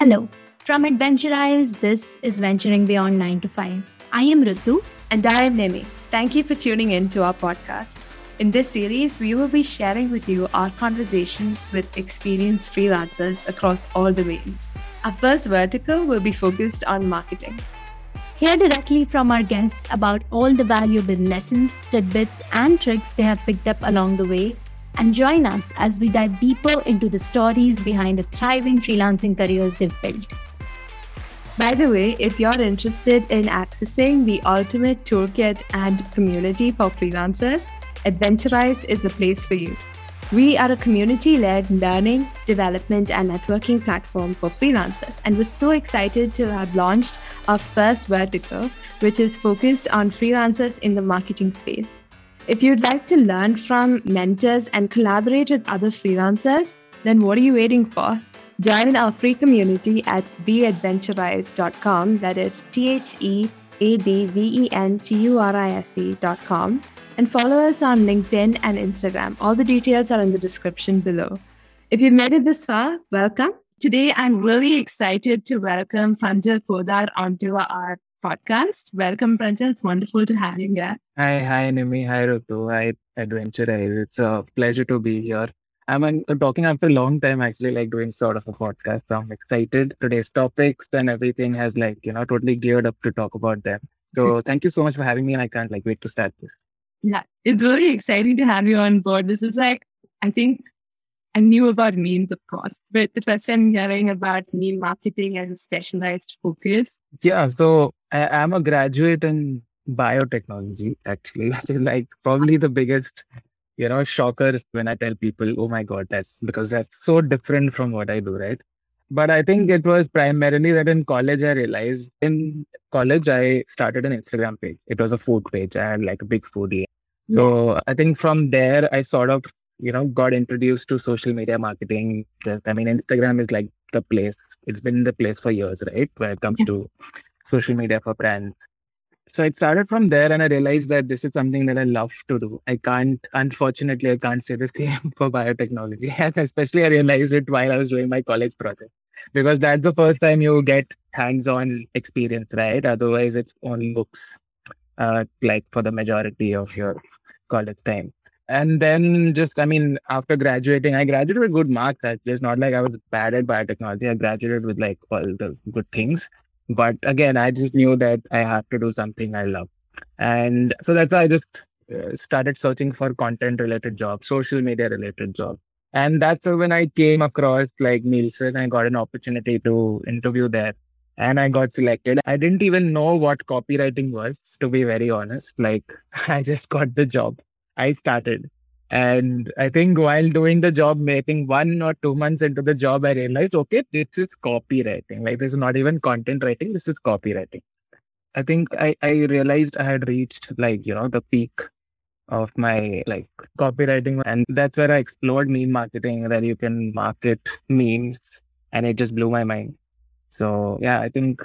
Hello. From Adventurise, this is Venturing Beyond 9 to 5. I am Ritu. And I am Nemi. Thank you for tuning in to our podcast. In this series, we will be sharing with you our conversations with experienced freelancers across all domains. Our first vertical will be focused on marketing. Hear directly from our guests about all the valuable lessons, tidbits, and tricks they have picked up along the way and join us as we dive deeper into the stories behind the thriving freelancing careers they've built. By the way, if you're interested in accessing the ultimate toolkit and community for freelancers, Adventurise is a place for you. We are a community led learning, development, and networking platform for freelancers, and we're so excited to have launched our first vertical, which is focused on freelancers in the marketing space. If you'd like to learn from mentors and collaborate with other freelancers, then what are you waiting for? Join our free community at theadventurise.com. That is T H E A D V E N T U R I S E.com. And follow us on LinkedIn and Instagram. All the details are in the description below. If you've made it this far, welcome. Today, I'm really excited to welcome Pranjal Podar onto our podcast. Welcome, Pranjal. It's wonderful to have you here. Hi, hi, Nimi. Hi, Rutu. Hi, Adventure. It's a pleasure to be here. I'm uh, talking after a long time, actually, like doing sort of a podcast. So I'm excited. Today's topics and everything has like, you know, totally geared up to talk about them. So thank you so much for having me. And I can't like wait to start this. Yeah, it's really exciting to have you on board. This is like, I think I knew about memes, of course, but the first time hearing about meme marketing as a specialized focus. Yeah, so I, am a graduate in biotechnology, actually, which is like probably the biggest, you know, shocker is when I tell people, oh my God, that's because that's so different from what I do, right? But I think it was primarily that in college, I realized in college, I started an Instagram page. It was a food page. I had like a big foodie. So I think from there, I sort of, you know, got introduced to social media marketing. I mean, Instagram is like the place. It's been the place for years, right? When it comes yeah. to social media for brands. So it started from there, and I realized that this is something that I love to do. I can't, unfortunately, I can't say the same for biotechnology. And especially, I realized it while I was doing my college project because that's the first time you get hands-on experience, right? Otherwise, it's only books, uh, like for the majority of your college time. And then just, I mean, after graduating, I graduated with good marks. It's not like I was bad at biotechnology. I graduated with like all the good things. But again, I just knew that I have to do something I love. And so that's why I just uh, started searching for content related jobs, social media related jobs. And that's when I came across like Nielsen. I got an opportunity to interview there and I got selected. I didn't even know what copywriting was, to be very honest. Like I just got the job. I started. And I think while doing the job, making one or two months into the job, I realized, okay, this is copywriting. Like this is not even content writing. This is copywriting. I think I, I realized I had reached like, you know, the peak of my like copywriting. And that's where I explored meme marketing, where you can market memes. And it just blew my mind. So yeah, I think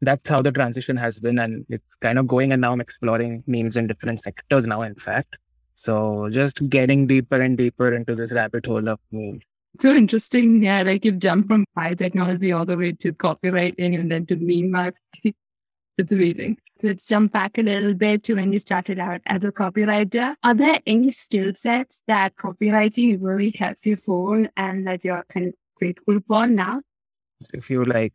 that's how the transition has been. And it's kind of going and now I'm exploring memes in different sectors now, in fact. So just getting deeper and deeper into this rabbit hole of memes. So interesting. Yeah, like you've jumped from biotechnology all the way to copywriting and then to meme marketing. It's amazing. Let's jump back a little bit to when you started out as a copywriter. Are there any skill sets that copywriting really helped you for and that you're kind of grateful for now? If you like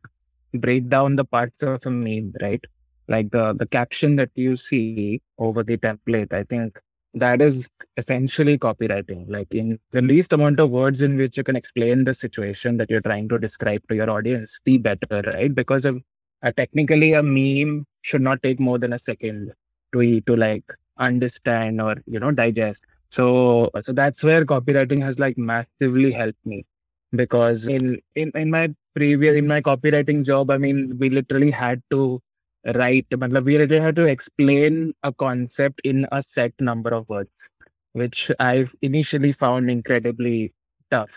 break down the parts of a meme, right? Like the, the caption that you see over the template, I think that is essentially copywriting. Like in the least amount of words in which you can explain the situation that you're trying to describe to your audience, the better, right? Because of, uh, technically a meme should not take more than a second to to like understand or you know digest so so that's where copywriting has like massively helped me because in in, in my previous in my copywriting job i mean we literally had to write but we literally had to explain a concept in a set number of words which i've initially found incredibly tough.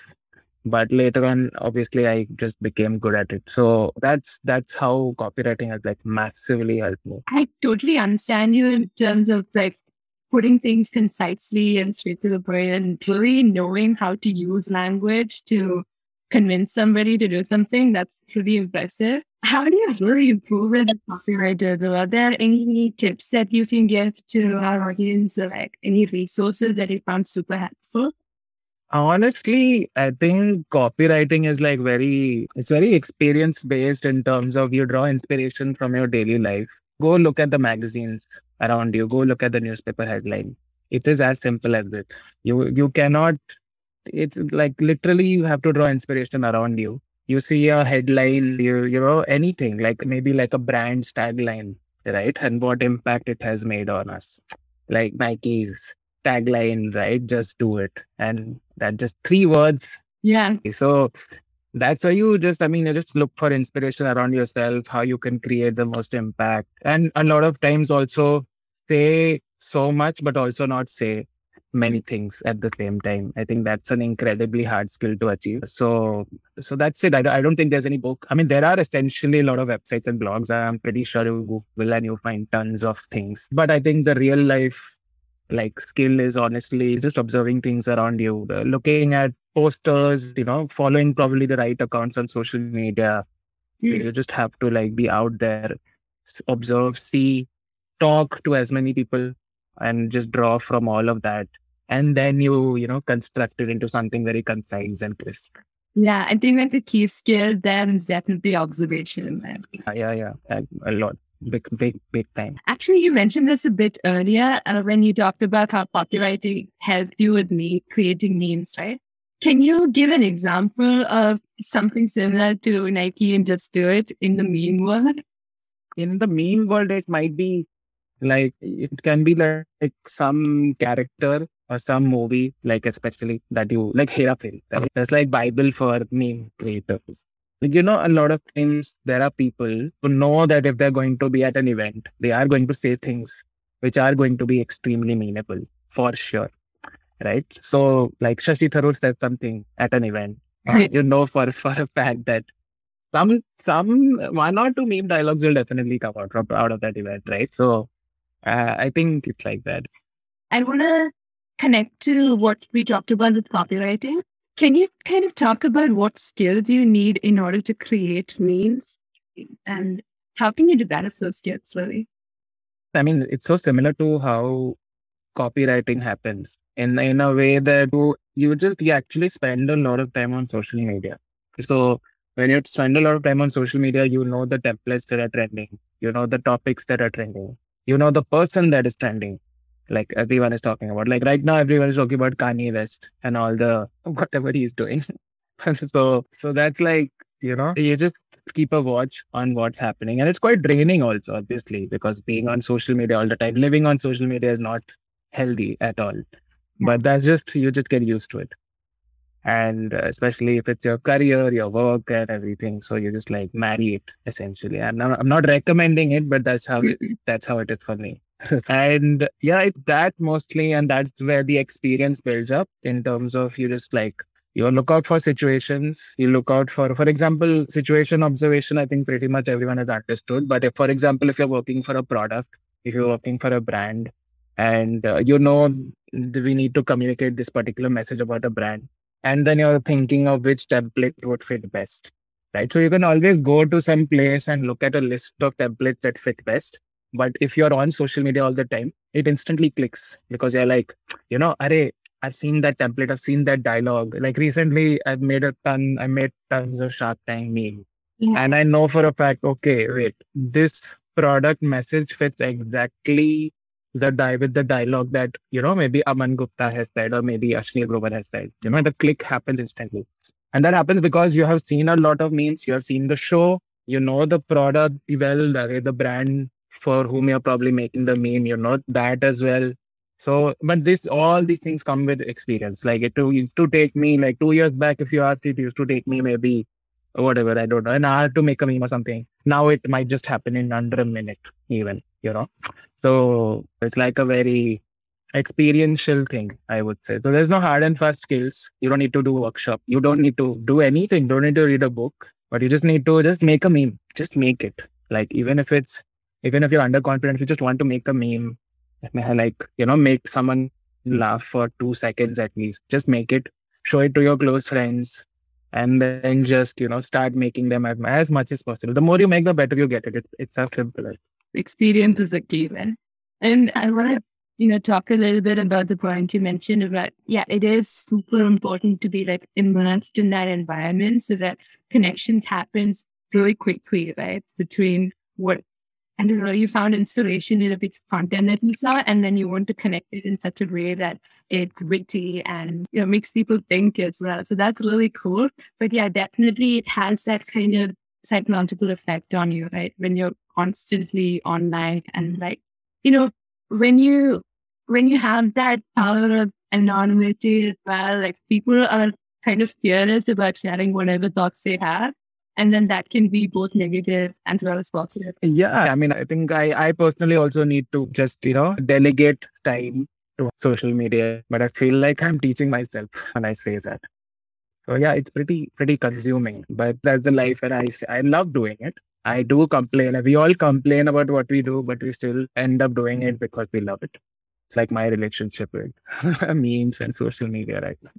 But later on obviously i just became good at it. So that's that's how copywriting has like massively helped me. I totally understand you in terms of like putting things concisely and straight to the point and really knowing how to use language to convince somebody to do something, that's pretty impressive. How do you really improve as a copywriter? Are there any tips that you can give to our audience or like any resources that you found super helpful? Honestly, I think copywriting is like very, it's very experience based in terms of you draw inspiration from your daily life. Go look at the magazines around you. Go look at the newspaper headline. It is as simple as it. You you cannot. It's like literally you have to draw inspiration around you. You see a headline, you you know anything like maybe like a brand's tagline, right? And what impact it has made on us, like Nike's tagline, right? Just do it, and that just three words. Yeah. So that's why you just i mean you just look for inspiration around yourself how you can create the most impact and a lot of times also say so much but also not say many things at the same time. I think that's an incredibly hard skill to achieve. So so that's it. I, I don't think there's any book. I mean there are essentially a lot of websites and blogs. I'm pretty sure you google and you'll find tons of things. But i think the real life like skill is honestly just observing things around you uh, looking at posters you know following probably the right accounts on social media. Mm. you just have to like be out there observe see talk to as many people and just draw from all of that and then you you know construct it into something very concise and crisp yeah i think that the key skill then is definitely observation yeah yeah a lot big, big, big time. Actually, you mentioned this a bit earlier uh, when you talked about how copywriting helped you with me creating memes, right? Can you give an example of something similar to Nike and Just Do It in the meme world? In the meme world, it might be like, it can be like some character or some movie, like especially that you like Hera Pheri. That's like Bible for meme creators Like, you know, a lot of times there are people who know that if they're going to be at an event, they are going to say things which are going to be extremely meaningful for sure. Right. So, like Shashi Tharoor said something at an event, you know, for, for a fact that some, some one or two meme dialogues will definitely come out, out of that event. Right. So, uh, I think it's like that. I want to connect to what we talked about with copywriting. Can you kind of talk about what skills you need in order to create memes and how can you develop those skills, Lily? I mean, it's so similar to how copywriting happens in in a way that you, you just you actually spend a lot of time on social media. So when you spend a lot of time on social media, you know the templates that are trending, you know the topics that are trending, you know the person that is trending, like everyone is talking about. Like right now, everyone is talking about Kanye West and all the whatever he's doing. so so that's like you know you just keep a watch on what's happening, and it's quite draining also, obviously, because being on social media all the time, living on social media is not healthy at all. But that's just you just get used to it. And uh, especially if it's your career, your work, and everything, so you just like marry it essentially. I'm not, I'm not recommending it, but that's how it, that's how it is for me. and yeah, it's that mostly, and that's where the experience builds up in terms of you just like you look out for situations. You look out for, for example, situation observation. I think pretty much everyone has understood. But if, for example, if you're working for a product, if you're working for a brand, and uh, you know we need to communicate this particular message about a brand, and then you're thinking of which template would fit best, right? So you can always go to some place and look at a list of templates that fit best but if you're on social media all the time, it instantly clicks because you're like, you know, array, I've seen that template, I've seen that dialogue. Like recently, I've made a ton, I made tons of Shark Tank meme. Yeah. And I know for a fact, okay, wait, this product message fits exactly the die with the dialogue that, you know, maybe Aman Gupta has said or maybe Ashneer Grover has said. You know, the click happens instantly. And that happens because you have seen a lot of memes, you have seen the show, you know the product well, the, the brand for whom you're probably making the meme, you know that as well. So, but this, all these things come with experience. Like it to, to take me like two years back, if you asked it, used to take me maybe whatever, I don't know, an hour to make a meme or something. Now it might just happen in under a minute, even, you know? So it's like a very experiential thing, I would say. So there's no hard and fast skills. You don't need to do workshop. You don't need to do anything. Don't need to read a book, but you just need to just make a meme. Just make it. Like even if it's even if you're underconfident, you just want to make a meme, like, you know, make someone laugh for two seconds at least, just make it, show it to your close friends and then just you know start making them as, much as possible. The more you make, the better you get it. It's, it's as simple as experience is a key then. And I want to you know talk a little bit about the point you mentioned about yeah, it is super important to be like immersed in that environment so that connections happens really quickly, right? Between what and you know, you found inspiration in a piece of content that you saw, and then you want to connect it in such a way that it's witty and you know makes people think as well. So that's really cool. But yeah, definitely it has that kind of psychological effect on you, right? When you're constantly online and like, you know, when you when you have that power of anonymity as well, like people are kind of fearless about sharing whatever thoughts they have and then that can be both negative as well as positive. Yeah i mean i think i i personally also need to just you know delegate time to social media but i feel like i'm teaching myself when i say that. So yeah it's pretty pretty consuming but that's the life and i i love doing it. I do complain we all complain about what we do but we still end up doing it because we love it. It's like my relationship with memes and social media right now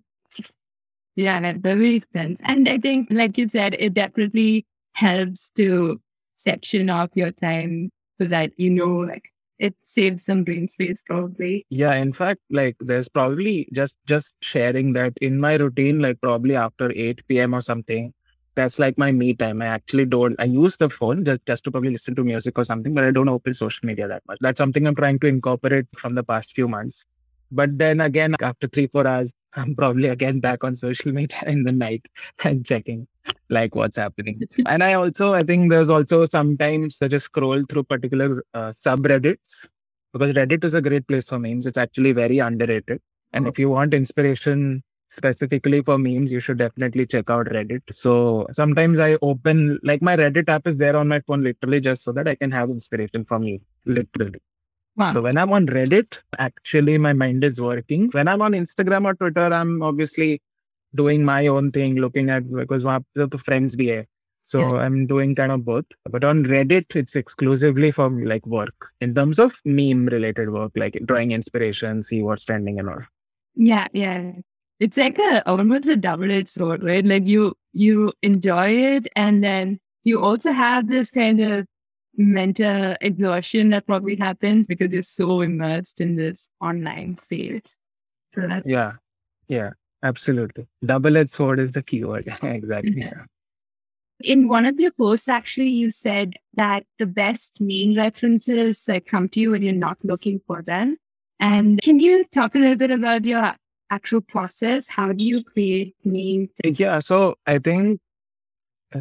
yeah, that makes sense. And I think, like you said, it definitely helps to section off your time so that you know, like, it saves some brain space probably. Yeah, in fact, like there's probably just just sharing that in my routine, like probably after 8 p.m. or something. That's like my me time. I actually don't I use the phone just, just to probably listen to music or something, but I don't open social media that much. That's something I'm trying to incorporate from the past few months. But then again, after three, four hours, I'm probably again back on social media in the night and checking like what's happening. and I also, I think there's also sometimes I just scroll through particular uh, subreddits because Reddit is a great place for memes. It's actually very underrated. And if you want inspiration specifically for memes, you should definitely check out Reddit. So sometimes I open, like my Reddit app is there on my phone literally just so that I can have inspiration from you, literally. Wow. So when I'm on Reddit, actually my mind is working. When I'm on Instagram or Twitter, I'm obviously doing my own thing, looking at because one of the friends be here. So yeah. I'm doing kind of both. But on Reddit, it's exclusively for like work in terms of meme related work, like drawing inspiration, see what's trending and all. Yeah, yeah. It's like a almost a double-edged sword, right? Like you you enjoy it and then you also have this kind of mental exhaustion that probably happens because you're so immersed in this online space. So yeah, yeah, absolutely. Double edged sword is the keyword. exactly. Yeah. In one of your posts, actually, you said that the best meme references like come to you when you're not looking for them. And can you talk a little bit about your actual process? How do you create memes? Yeah, so I think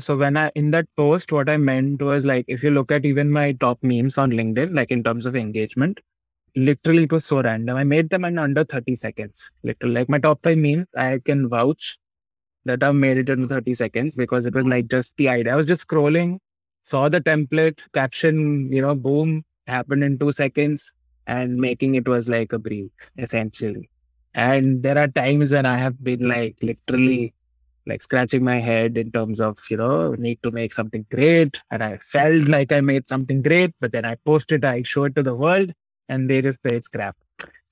so when I in that post, what I meant was like if you look at even my top memes on LinkedIn, like in terms of engagement, literally it was so random. I made them in under 30 seconds. Literally, like my top five memes, I can vouch that I've made it in 30 seconds because it was like just the idea. I was just scrolling, saw the template, caption, you know, boom, happened in two seconds, and making it was like a brief, essentially. And there are times when I have been like literally like scratching my head in terms of, you know, need to make something great. And I felt like I made something great, but then I post it, I show it to the world and they just say it's crap.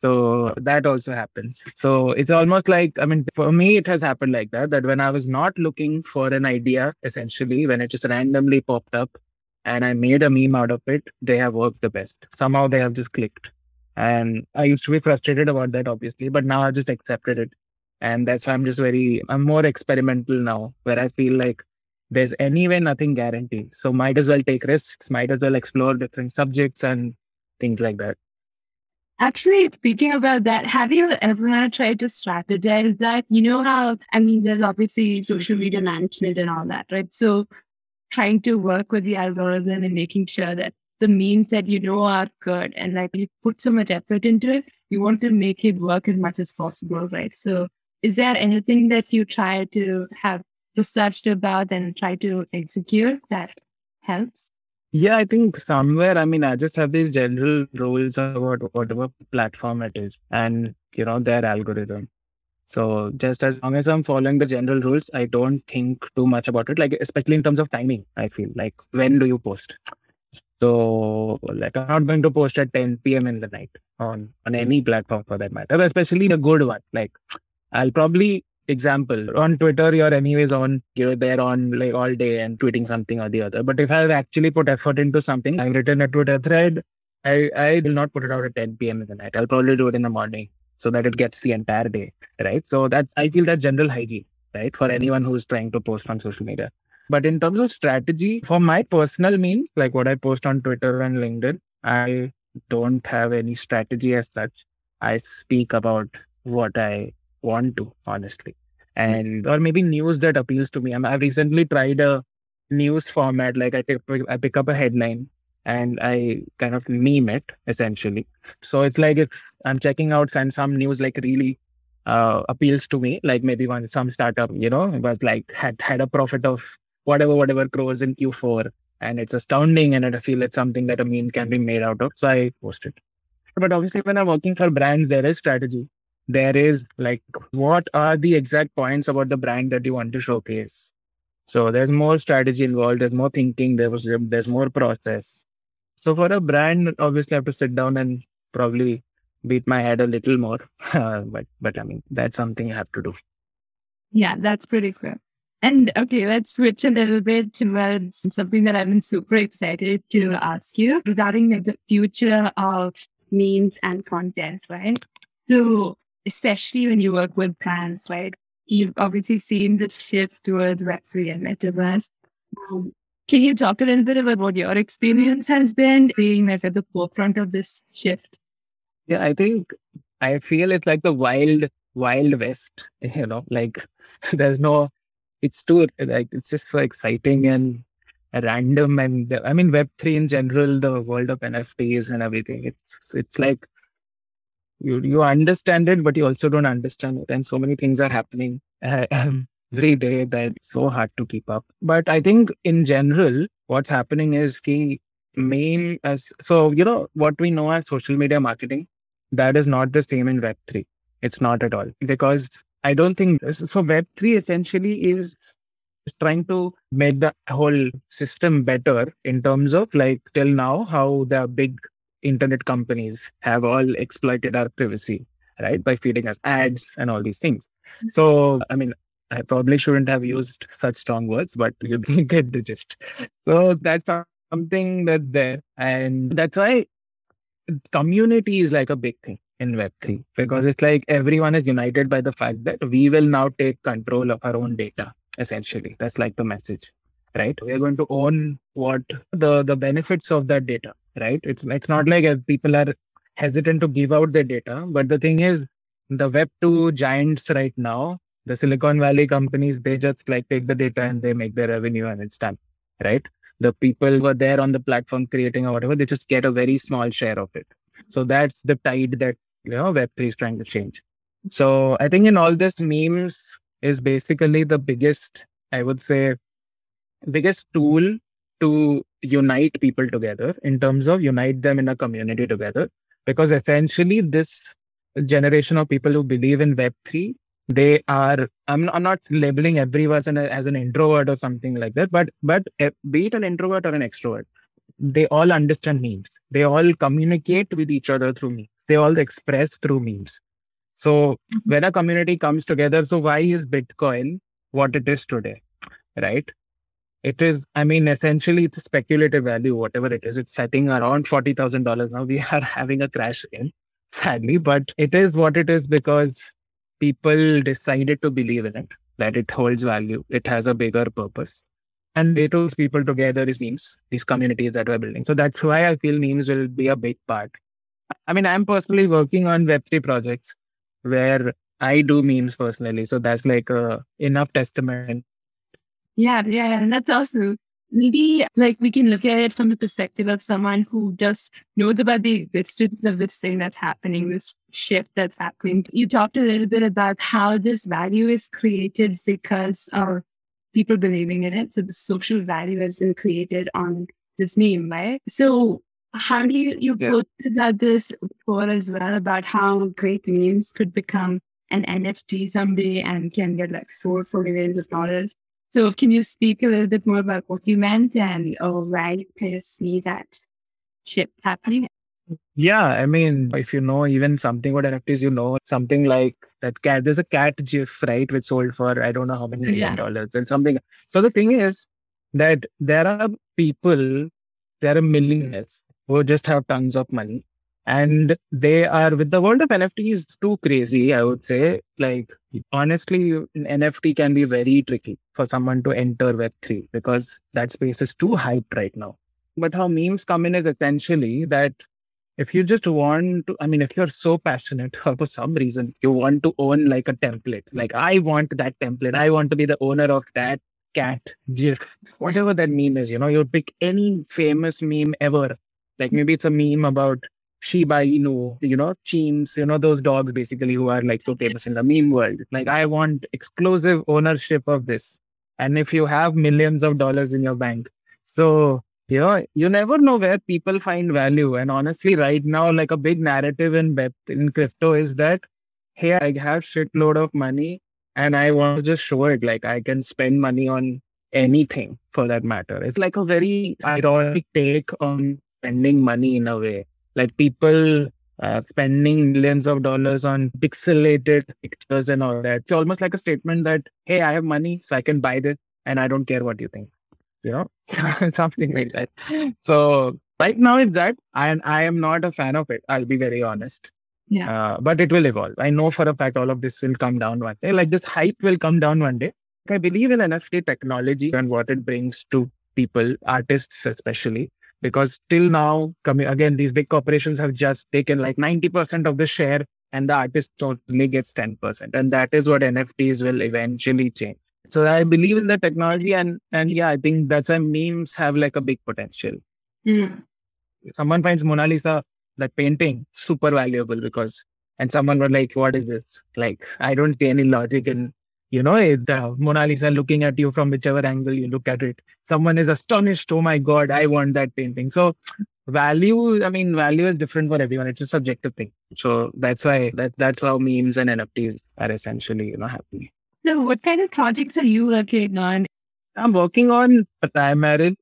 So that also happens. So it's almost like, I mean, for me, it has happened like that, that when I was not looking for an idea, essentially, when it just randomly popped up and I made a meme out of it, they have worked the best. Somehow they have just clicked. And I used to be frustrated about that, obviously, but now I've just accepted it and that's why i'm just very i'm more experimental now where i feel like there's anyway nothing guaranteed so might as well take risks might as well explore different subjects and things like that Actually, speaking about that, have you ever tried to strategize that? You know how, I mean, there's obviously social media management and all that, right? So trying to work with the algorithm and making sure that the means that you know are good and like you put so much effort into it, you want to make it work as much as possible, right? So is there anything that you try to have researched about and try to execute that helps? Yeah, I think somewhere, I mean, I just have these general rules about whatever platform it is and, you know, their algorithm. So just as long as I'm following the general rules, I don't think too much about it, like, especially in terms of timing, I feel like when do you post? So like I'm not going to post at 10 p.m. in the night on, on any platform for that matter, especially a good one. Like I'll probably example on Twitter, you're anyways on, you're there on like all day and tweeting something or the other. But if I've actually put effort into something, I've written a Twitter thread, I, I will not put it out at 10 p.m. in the night. I'll probably do it in the morning so that it gets the entire day. Right. So that's, I feel that general hygiene, right? For anyone who's trying to post on social media. But in terms of strategy, for my personal means, like what I post on Twitter and LinkedIn, I don't have any strategy as such. I speak about what I want to, honestly. And or maybe news that appeals to me. I have recently tried a news format, like I pick, I pick up a headline and I kind of meme it essentially. So it's like if I'm checking out and some news like really uh, appeals to me, like maybe one some startup, you know, was like had had a profit of whatever whatever crores in Q4, and it's astounding, and I feel it's something that a meme can be made out of. So I post it. But obviously, when I'm working for brands, there is strategy. There is like, what are the exact points about the brand that you want to showcase? So there's more strategy involved. There's more thinking. There was there's more process. So for a brand, obviously, I have to sit down and probably beat my head a little more. but but I mean, that's something you have to do. Yeah, that's pretty clear. And okay, let's switch a little bit to um, something that I've been super excited to ask you regarding like, the future of memes and content, right? So especially when you work with brands, right? You've obviously seen the shift towards Web3 and Metaverse. Um, can you talk a little bit about what your experience has been being like at the forefront of this shift? Yeah, I think I feel it's like the wild, wild west, you know, like there's no it's too like it's just so exciting and random and I mean Web three in general, the world of NFTs and everything. It's it's like you you understand it, but you also don't understand it, and so many things are happening uh, every day that it's so hard to keep up. But I think in general, what's happening is the main as so you know what we know as social media marketing that is not the same in Web three. It's not at all because I don't think so. Web3 essentially is trying to make the whole system better in terms of like till now how the big internet companies have all exploited our privacy, right? By feeding us ads and all these things. So, I mean, I probably shouldn't have used such strong words, but you get the gist. So that's something that's there. And that's why community is like a big thing in Web3 because it's like everyone is united by the fact that we will now take control of our own data, essentially. That's like the message, right? We're going to own what the, the benefits of that data, right? It's, it's not like people are hesitant to give out their data, but the thing is, the Web2 giants right now, the Silicon Valley companies, they just like take the data and they make their revenue and it's done, right? The people who are there on the platform creating or whatever, they just get a very small share of it. So that's the tide that you know Web3 is trying to change. So I think in all this, memes is basically the biggest, I would say, biggest tool to unite people together in terms of unite them in a community together. Because essentially, this generation of people who believe in Web3, they are, I'm, I'm not labeling everyone as an, as an introvert or something like that, but, but eh, be it an introvert or an extrovert, they all understand memes. They all communicate with each other through memes they all express through memes. So when a community comes together, so why is Bitcoin what it is today? Right? It is, I mean, essentially it's a speculative value, whatever it is. It's setting around $40,000 now. We are having a crash again, sadly, but it is what it is because people decided to believe in it, that it holds value. It has a bigger purpose. And it holds people together is memes, these communities that we're building. So that's why I feel memes will be a big part I mean, I'm personally working on Web3 projects where I do memes personally. So that's like a enough testament. Yeah, yeah, and that's awesome. Maybe like we can look at it from the perspective of someone who just knows about the existence of this thing that's happening, this shift that's happening. You talked a little bit about how this value is created because of people believing in it. So the social value has been created on this meme, right? So how do you, you yeah. put about this before as well about how great memes could become an NFT someday and can get like sold for millions of dollars? So can you speak a little bit more about what you meant and oh, why you see that shift happening? Yeah, I mean, if you know even something about NFTs, you know something like that cat. There's a cat GIF, right, which sold for I don't know how many million Yeah. dollars and something. So the thing is that there are people, there are millionaires who just have tons of money, and they are with the world of NFTs too crazy. I would say, like honestly, NFT can be very tricky for someone to enter Web three because that space is too hyped right now. But how memes come in is essentially that if you just want to, I mean, if you're so passionate or for some reason you want to own like a template, like I want that template, I want to be the owner of that cat, gif, whatever that meme is, you know, you pick any famous meme ever. Like maybe it's a meme about Shiba Inu, you know, Cheems, you know, those dogs basically who are like so famous in the meme world. Like I want exclusive ownership of this. And if you have millions of dollars in your bank, so you know, you never know where people find value. And honestly, right now, like a big narrative in web in crypto is that, hey, I have shitload of money and I want to just show it. Like I can spend money on anything for that matter. It's like a very ironic take on spending money in a way. Like people uh, spending millions of dollars on pixelated pictures and all that. It's almost like a statement that, hey, I have money, so I can buy this and I don't care what you think you know? Something like that. So right now it's that and i am not a fan of it i'll be very honest. Yeah. uh, but it will evolve. I know for a fact all of this will come down one day. Like this hype will come down one day. I believe in nft technology and what it brings to people artists especially because till now coming again these big corporations have just taken like 90% of the share and the artist only gets 10% and that is what nfts will eventually change so I believe in the technology and and yeah, I think that's why memes have like a big potential. Mm. Someone finds Mona Lisa, that painting, super valuable because and someone was like, What is this? Like, I don't see any logic in, you know, it, the Mona Lisa looking at you from whichever angle you look at it. Someone is astonished, oh my God, I want that painting. So value, I mean, value is different for everyone. It's a subjective thing. So that's why that that's how memes and NFTs are essentially, you know, happening. So, what kind of projects are you working on? I'm working on primarily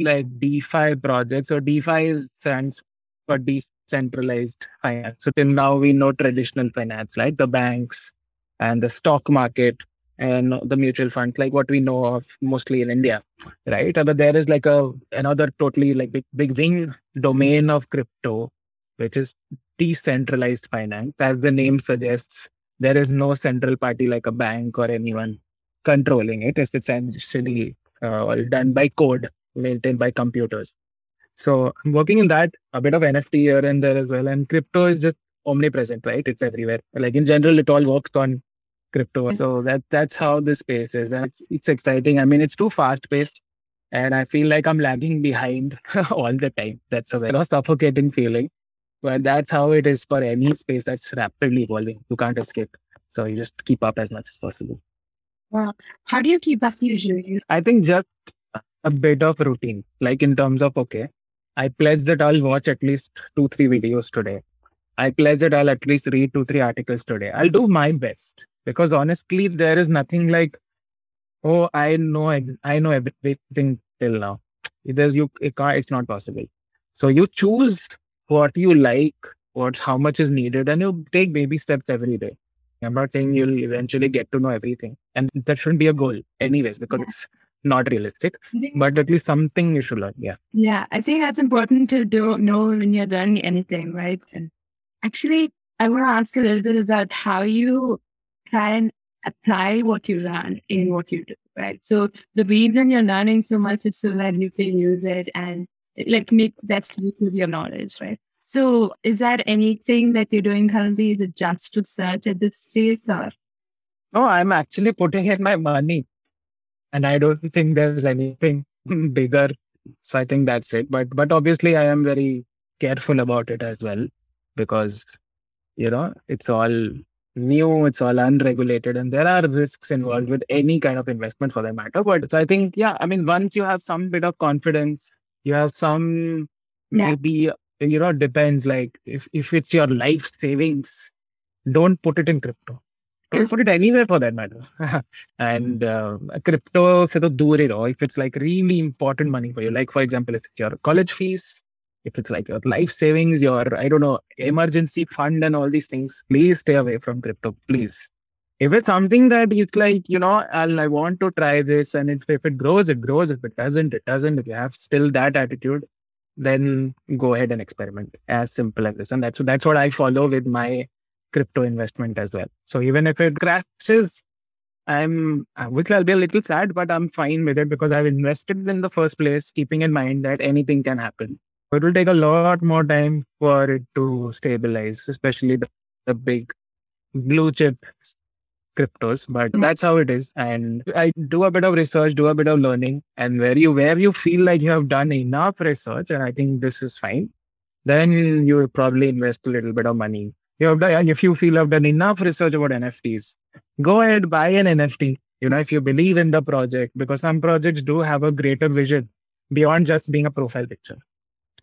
like DeFi projects. So DeFi is stands for decentralized finance. So till now we know traditional finance, like the banks and the stock market and the mutual funds, like what we know of mostly in India, right? But there is like a another totally like big big wing domain of crypto, which is decentralized finance. As the name suggests, there is no central party like a bank or anyone controlling it. It's essentially uh, all done by code, maintained by computers. So I'm working in that, a bit of NFT here and there as well. And crypto is just omnipresent, right? It's everywhere. Like in general, it all works on crypto. So that that's how this space is. And it's, it's exciting. I mean, it's too fast paced. And I feel like I'm lagging behind all the time. That's a very suffocating feeling. But that's how it is for any space that's rapidly evolving. You can't escape. So you just keep up as much as possible. Wow. How do you keep up usually? I think just a bit of routine, like in terms of, okay, I pledge that I'll watch at least two, three videos today. I pledge that I'll at least read two, three articles today. I'll do my best because honestly, there is nothing like, oh, I know, ex- I know everything till now. There's you, it can't, it's not possible. So you choose what you like, what, how much is needed, and you take baby steps every day. I'm not saying you'll eventually get to know everything. And that shouldn't be a goal, anyways, because it's not realistic, but at least something you should learn. Yeah. Yeah, I think that's important to do know when you're learning anything, right? And actually, I want to ask a little bit about how you try and apply what you learn in what you do, right? So the reason you're learning so much is so that you can use it and like make best use of your knowledge, right? So is that anything that you're doing currently? Is it just research at this stage or? No, I'm actually putting in my money and I don't think there's anything bigger. So I think that's it. But, but obviously I am very careful about it as well because, you know, it's all new, it's all unregulated and there are risks involved with any kind of investment for that matter. But so I think, yeah, I mean, once you have some bit of confidence, you have some Yeah. maybe you know depends like if if it's your life savings don't put it in crypto don't put it anywhere for that matter and uh, crypto to dur hi raho if it's like really important money for you like for example if it's your college fees if it's like your life savings, your, I don't know, emergency fund and all these things, please stay away from crypto, please. If it's something that it's like, you know, I'll, I want to try this and if, it grows, it grows. If it doesn't, it doesn't. If you have still that attitude, then go ahead and experiment. As simple as this. And that's, that's what I follow with my crypto investment as well. So even if it crashes, I'm, which I'll be a little sad, but I'm fine with it because I've invested in the first place, keeping in mind that anything can happen. It will take a lot more time for it to stabilize, especially the, the big blue chip cryptos, but mm-hmm. that's how it is. And I do a bit of research, do a bit of learning, and where you where you feel like you have done enough research, and I think this is fine, then you will probably invest a little bit of money. You have done, and if you feel you have done enough research about NFTs, go ahead buy an NFT. You know, if you believe in the project, because some projects do have a greater vision beyond just being a profile picture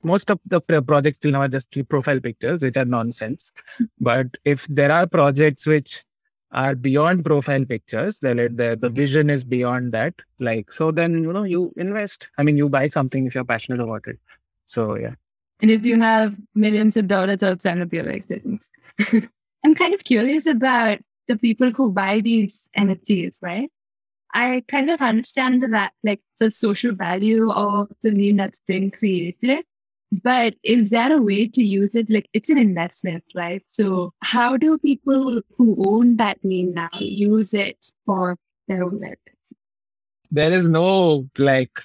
most of the projects still now are just profile pictures, which are nonsense. But if there are projects which are beyond profile pictures, the, the the vision is beyond that. Like so, then you know you invest. I mean, you buy something if you're passionate about it. So yeah. And if you have millions of dollars outside of your existence, I'm kind of curious about the people who buy these NFTs, right? I kind of understand that, like the social value of the meme that's been created, but is there a way to use it? Like it's an investment, right? So how do people who own that meme now use it for their own benefits? There is no like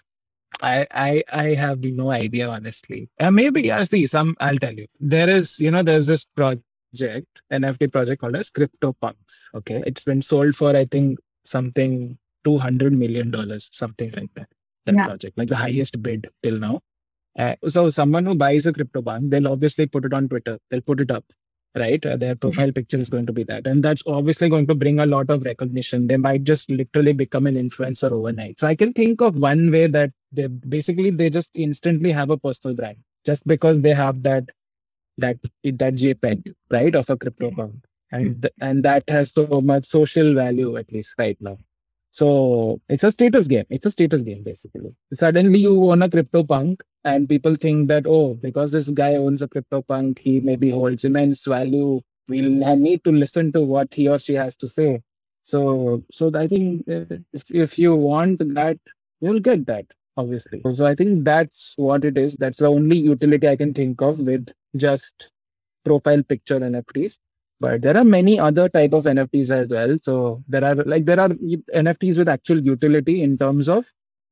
I I I have no idea honestly. Uh, maybe I'll see some I'll tell you. There is, you know, there's this project, NFT project called as CryptoPunks. Okay. It's been sold for I think something two hundred million dollars, something like that. That yeah. project, like the highest bid till now. Uh, so someone who buys a crypto punk, they'll obviously put it on Twitter. They'll put it up, right? Uh, their profile mm-hmm. picture is going to be that, and that's obviously going to bring a lot of recognition. They might just literally become an influencer overnight. So I can think of one way that they basically they just instantly have a personal brand just because they have that that that JPEG, right, of a crypto punk, and th- and that has so much social value at least right now. So it's a status game. It's a status game basically. Suddenly you own a crypto punk and people think that, oh, because this guy owns a crypto punk, he maybe holds immense value. We'll need to listen to what he or she has to say. So, so I think uh, if, if you want that, you'll get that, obviously. So I think that's what it is. That's the only utility I can think of with just profile picture NFTs but there are many other type of nfts as well so there are like there are nfts with actual utility in terms of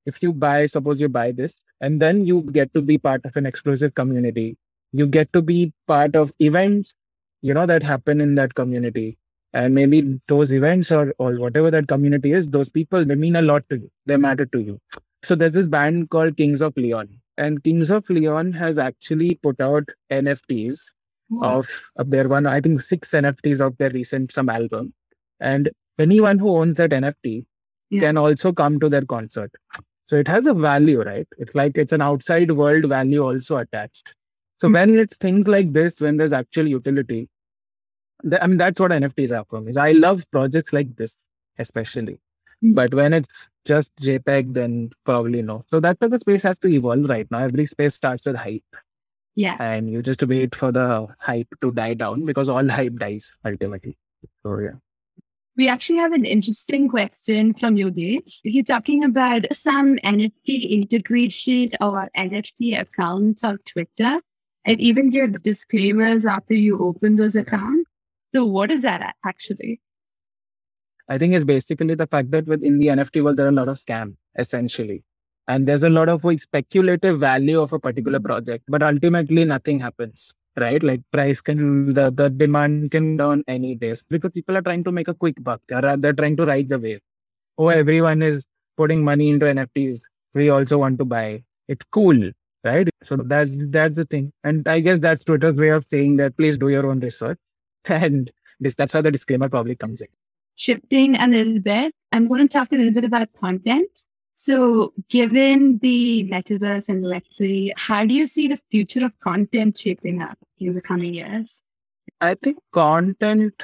if you buy suppose you buy this and then you get to be part of an exclusive community you get to be part of events you know that happen in that community and maybe those events or, or whatever that community is those people they mean a lot to you they matter to you so there's this band called kings of leon and kings of leon has actually put out nfts of, of their one, I think six NFTs of their recent some album. And anyone who owns that NFT yeah. can also come to their concert. So it has a value, right? It's like it's an outside world value also attached. So mm-hmm. when it's things like this, when there's actual utility, I mean that's what NFTs are for me. I love projects like this, especially. Mm-hmm. But when it's just JPEG, then probably no. So that's where the space has to evolve right now. Every space starts with hype. Yeah. And you just wait for the hype to die down because all hype dies ultimately. So yeah. We actually have an interesting question from Yogesh. He's talking about some NFT integration or NFT accounts on Twitter and even gives disclaimers after you open those accounts. So what is that actually? I think it's basically the fact that within the NFT world, there are a lot of scams essentially and there's a lot of like, speculative value of a particular project but ultimately nothing happens right? Like price can the, the demand can down any days because people are trying to make a quick buck. They're, they're trying to ride the wave. Oh everyone is putting money into nfts we also want to buy it's cool right? So that's that's the thing. And i guess that's twitter's way of saying that please do your own research. And this that's how the disclaimer probably comes in. Shifting a little bit i'm going to talk a little bit about content so, given the metaverse and Web3, how do you see the future of content shaping up in the coming years? I think content,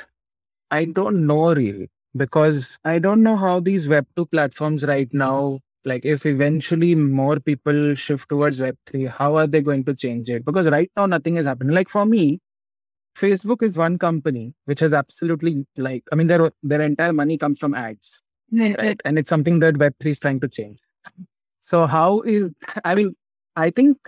I don't know really, because I don't know how these Web2 platforms right now Like if eventually more people shift towards Web3, how are they going to change it? Because right now nothing is happening. Like for me, Facebook is one company which has absolutely like I mean their their entire money comes from ads. Right. And it's something that Web3 is trying to change. So how is I mean, I think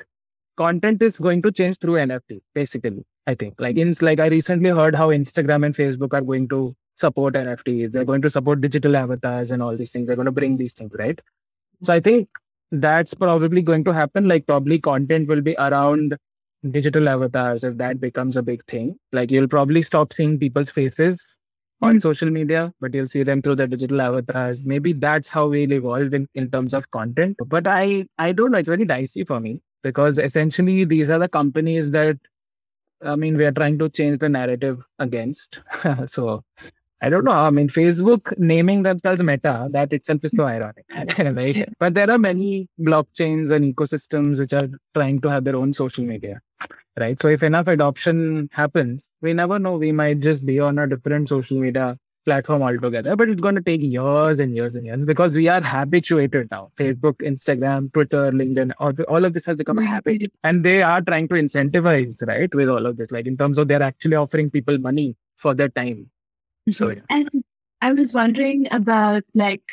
content is going to change through NFT, basically. I think. Like in like I recently heard how Instagram and Facebook are going to support NFTs. They're going to support digital avatars and all these things. They're going to bring these things, right? So I think that's probably going to happen. Like probably content will be around digital avatars if that becomes a big thing. Like you'll probably stop seeing people's faces on mm. social media, but you'll see them through the digital avatars. Maybe that's how we'll evolve in, in terms of content. But I I don't know. It's very dicey for me because essentially these are the companies that I mean we are trying to change the narrative against. so I don't know. I mean, Facebook naming themselves Meta, that itself is so ironic. right? But there are many blockchains and ecosystems which are trying to have their own social media. Right. So if enough adoption happens, we never know. We might just be on a different social media platform altogether, but it's going to take years and years and years because we are habituated now. Facebook, Instagram, Twitter, LinkedIn, all, all of this has become a mm-hmm. habit. And they are trying to incentivize, right, with all of this, like in terms of they're actually offering people money for their time so, mm-hmm. yeah. And I was wondering about like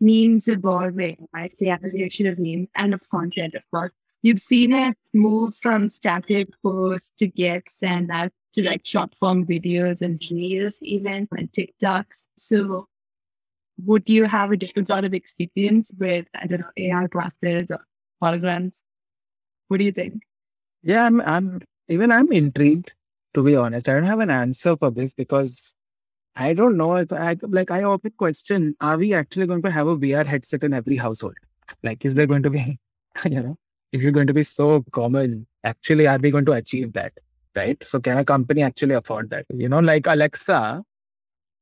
memes evolving, right? The evolution of memes and of content, of course. You've seen it move from static posts to GIFs and now to like short form videos and reels, even and TikToks. So, would you have a different sort of experience with, I don't know, AR glasses or holograms? What do you think? Yeah, I'm, I'm even I'm intrigued to be honest. I don't have an answer for this because I don't know if I like I often question, are we actually going to have a VR headset in every household? Like, is there going to be, you know, is it going to be so common? Actually, are we going to achieve that? Right. So can a company actually afford that? You know, like Alexa,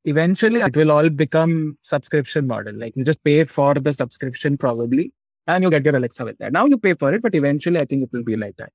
eventually it will all become subscription model. Like you just pay for the subscription probably and you get your Alexa with that. Now you pay for it, but eventually I think it will be like that.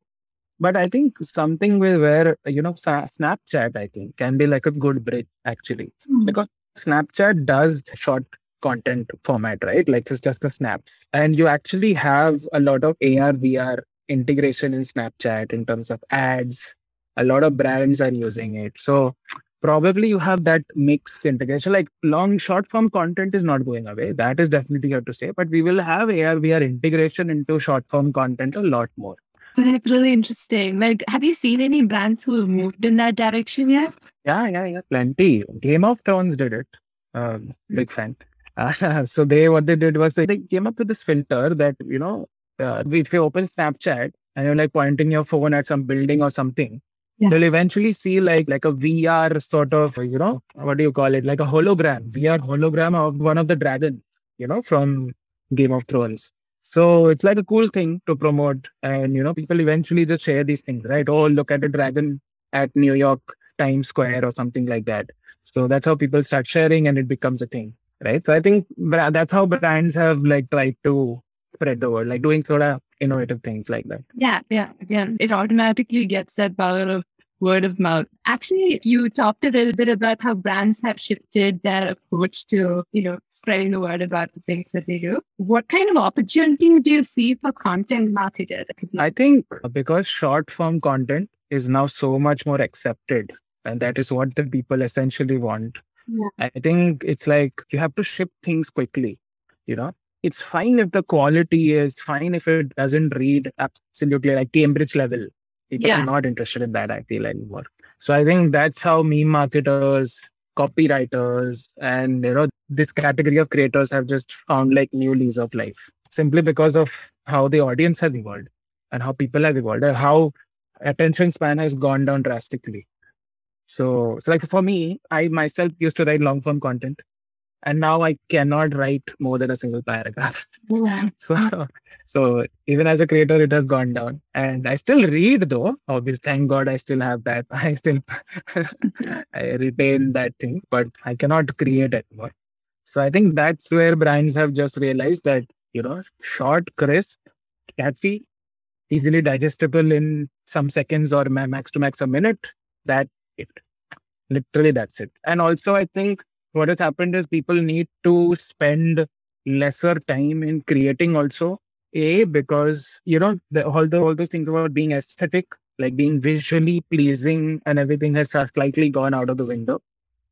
But I think something will where, you know, Snapchat, I think, can be like a good bridge actually. Mm-hmm. Because Snapchat does short content format, right? Like it's just the snaps. And you actually have a lot of AR, VR integration in Snapchat in terms of ads. A lot of brands are using it. So probably you have that mixed integration. Like long short form content is not going away. That is definitely here to stay. But we will have AR, VR integration into short form content a lot more. That's really interesting. Like, have you seen any brands who have moved in that direction yet? Yeah, yeah, yeah, plenty. Game of Thrones did it. Um, big fan. Uh, so they, what they did was they, they came up with this filter that you know, uh, if you open Snapchat and you're like pointing your phone at some building or something, yeah. they'll eventually see like like a VR sort of, you know, what do you call it? Like a hologram, VR hologram of one of the dragons, you know, from Game of Thrones. So it's like a cool thing to promote. And, you know, people eventually just share these things, right? Oh, look at a dragon at New York Times Square or something like that. So that's how people start sharing and it becomes a thing, right? So I think that's how brands have like tried to spread the word, like doing sort of innovative things like that. Yeah, yeah, yeah. It automatically gets that power of word of mouth. Actually, you talked a little bit about how brands have shifted their approach to, you know, spreading the word about the things that they do. What kind of opportunity do you see for content marketers? I think because short form content is now so much more accepted, and that is what the people essentially want. Yeah. I think it's like you have to ship things quickly, you know? It's fine if the quality is fine if it doesn't read absolutely like Cambridge level People yeah. are not interested in that, I feel, anymore. So I think that's how meme marketers, copywriters, and you know, this category of creators have just found like new lease of life. Simply because of how the audience has evolved and how people have evolved and how attention span has gone down drastically. So, so like for me, I myself used to write long form content and now I cannot write more than a single paragraph. Yeah. so, so even as a creator, it has gone down, and I still read though. Obviously, thank God, I still have that. I still I retain that thing, but I cannot create anymore. So I think that's where brands have just realized that you know, short, crisp, catchy, easily digestible in some seconds or max to max a minute. That it. Literally, that's it. And also, I think what has happened is people need to spend lesser time in creating also. A because you know the, all the all those things about being aesthetic, like being visually pleasing, and everything has slightly gone out of the window.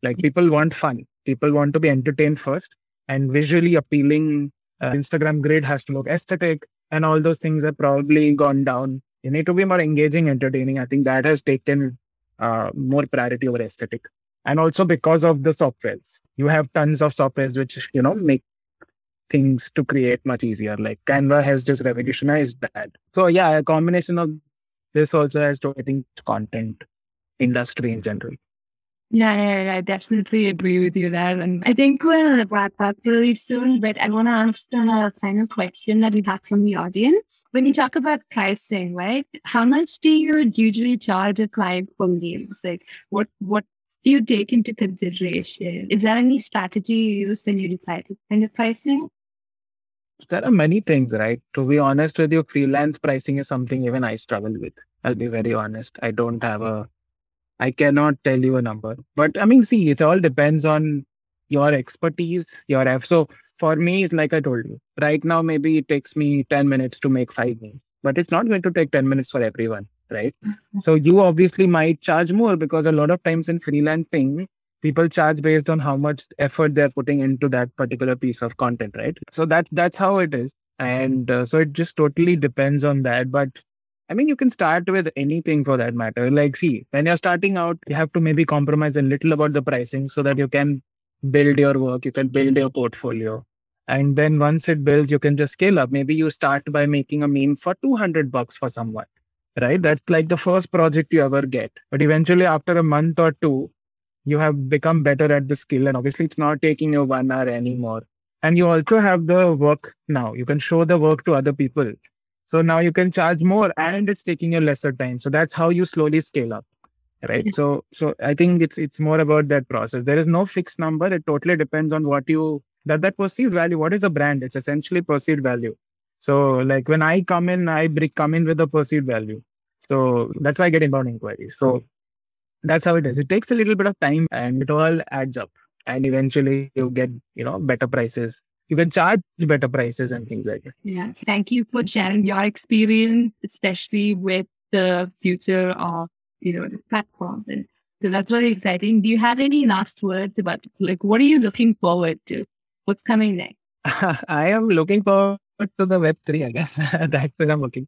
Like people want fun, people want to be entertained first, and visually appealing uh, Instagram grid has to look aesthetic, and all those things have probably gone down. You need to be more engaging, entertaining. I think that has taken uh, more priority over aesthetic, and also because of the softwares, you have tons of softwares which you know make things to create much easier. Like Canva has just revolutionized that. So yeah, a combination of this also has to I think content industry in general. Yeah, yeah, yeah, I definitely agree with you there. And I think we'll wrap up really soon, but I want to ask a final question that we got from the audience. When you talk about pricing, right? How much do you usually charge a client for memes? Like what what you take into consideration? Is there any strategy you use when you decide kind of pricing? There are many things, right? To be honest with you, freelance pricing is something even I struggle with. I'll be very honest. I don't have a I cannot tell you a number. But I mean, see, it all depends on your expertise, your F. So for me, it's like I told you, right now, maybe it takes me 10 minutes to make five but it's not going to take 10 minutes for everyone, right? Mm-hmm. So you obviously might charge more because a lot of times in freelancing, people charge based on how much effort they're putting into that particular piece of content, right? So that that's how it is. And uh, so it just totally depends on that. But I mean, you can start with anything for that matter. Like, see, when you're starting out, you have to maybe compromise a little about the pricing so that you can build your work, you can build your portfolio. And then once it builds, you can just scale up. Maybe you start by making a meme for 200 bucks for someone, right? That's like the first project you ever get. But eventually, after a month or two, you have become better at the skill. And obviously, it's not taking you one hour anymore. And you also have the work now. You can show the work to other people so now you can charge more and it's taking you lesser time. So that's how you slowly scale up. Right. So so I think it's it's more about that process. There is no fixed number. It totally depends on what you that that perceived value. What is a brand? It's essentially perceived value. So like when I come in, I come in with a perceived value. So that's why I get inbound inquiries. So that's how it is. It takes a little bit of time and it all adds up. And eventually you get, you know, better prices you can charge better prices and things like that. Yeah. Thank you for sharing your experience, especially with the future of, you know, the platform. And so that's very exciting. Do you have any last words about like what are you looking forward to? What's coming next? I am looking forward to the web three, I guess. that's where I'm looking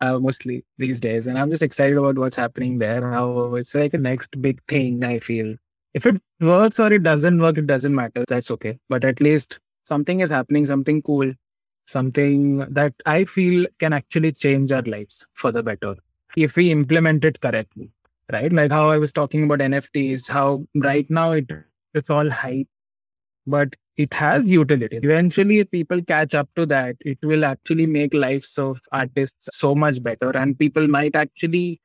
uh, mostly these days. And I'm just excited about what's happening there. How it's like a next big thing, I feel. If it works or it doesn't work, it doesn't matter. That's okay. But at least something is happening, something cool, something that I feel can actually change our lives for the better if we implement it correctly, right? Like how I was talking about NFTs, how right now it it's all hype, but it has utility. Eventually, if people catch up to that, it will actually make lives of artists so much better. And people might actually,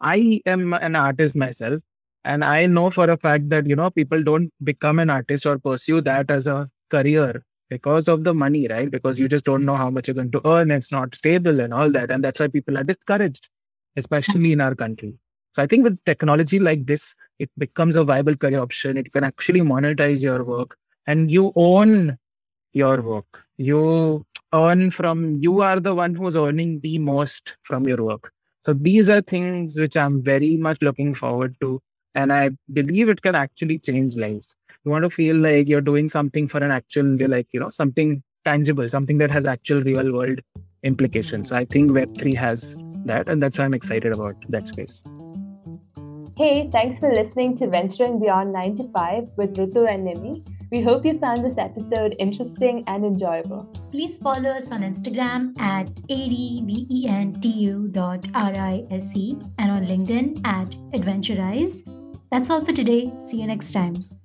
I am an artist myself, and I know for a fact that, you know, people don't become an artist or pursue that as a career because of the money, right? Because you just don't know how much you're going to earn. It's not stable and all that. And that's why people are discouraged, especially in our country. So I think with technology like this, it becomes a viable career option. It can actually monetize your work and you own your work. You earn from, you are the one who's earning the most from your work. So these are things which I'm very much looking forward to. And I believe it can actually change lives you want to feel like you're doing something for an actual like you know something tangible something that has actual real world implications i think web3 has that and that's why i'm excited about that space hey thanks for listening to venturing beyond 9 to 5 with rutu and nimi we hope you found this episode interesting and enjoyable. Please follow us on Instagram at adventu.rise and on LinkedIn at adventurise. That's all for today. See you next time.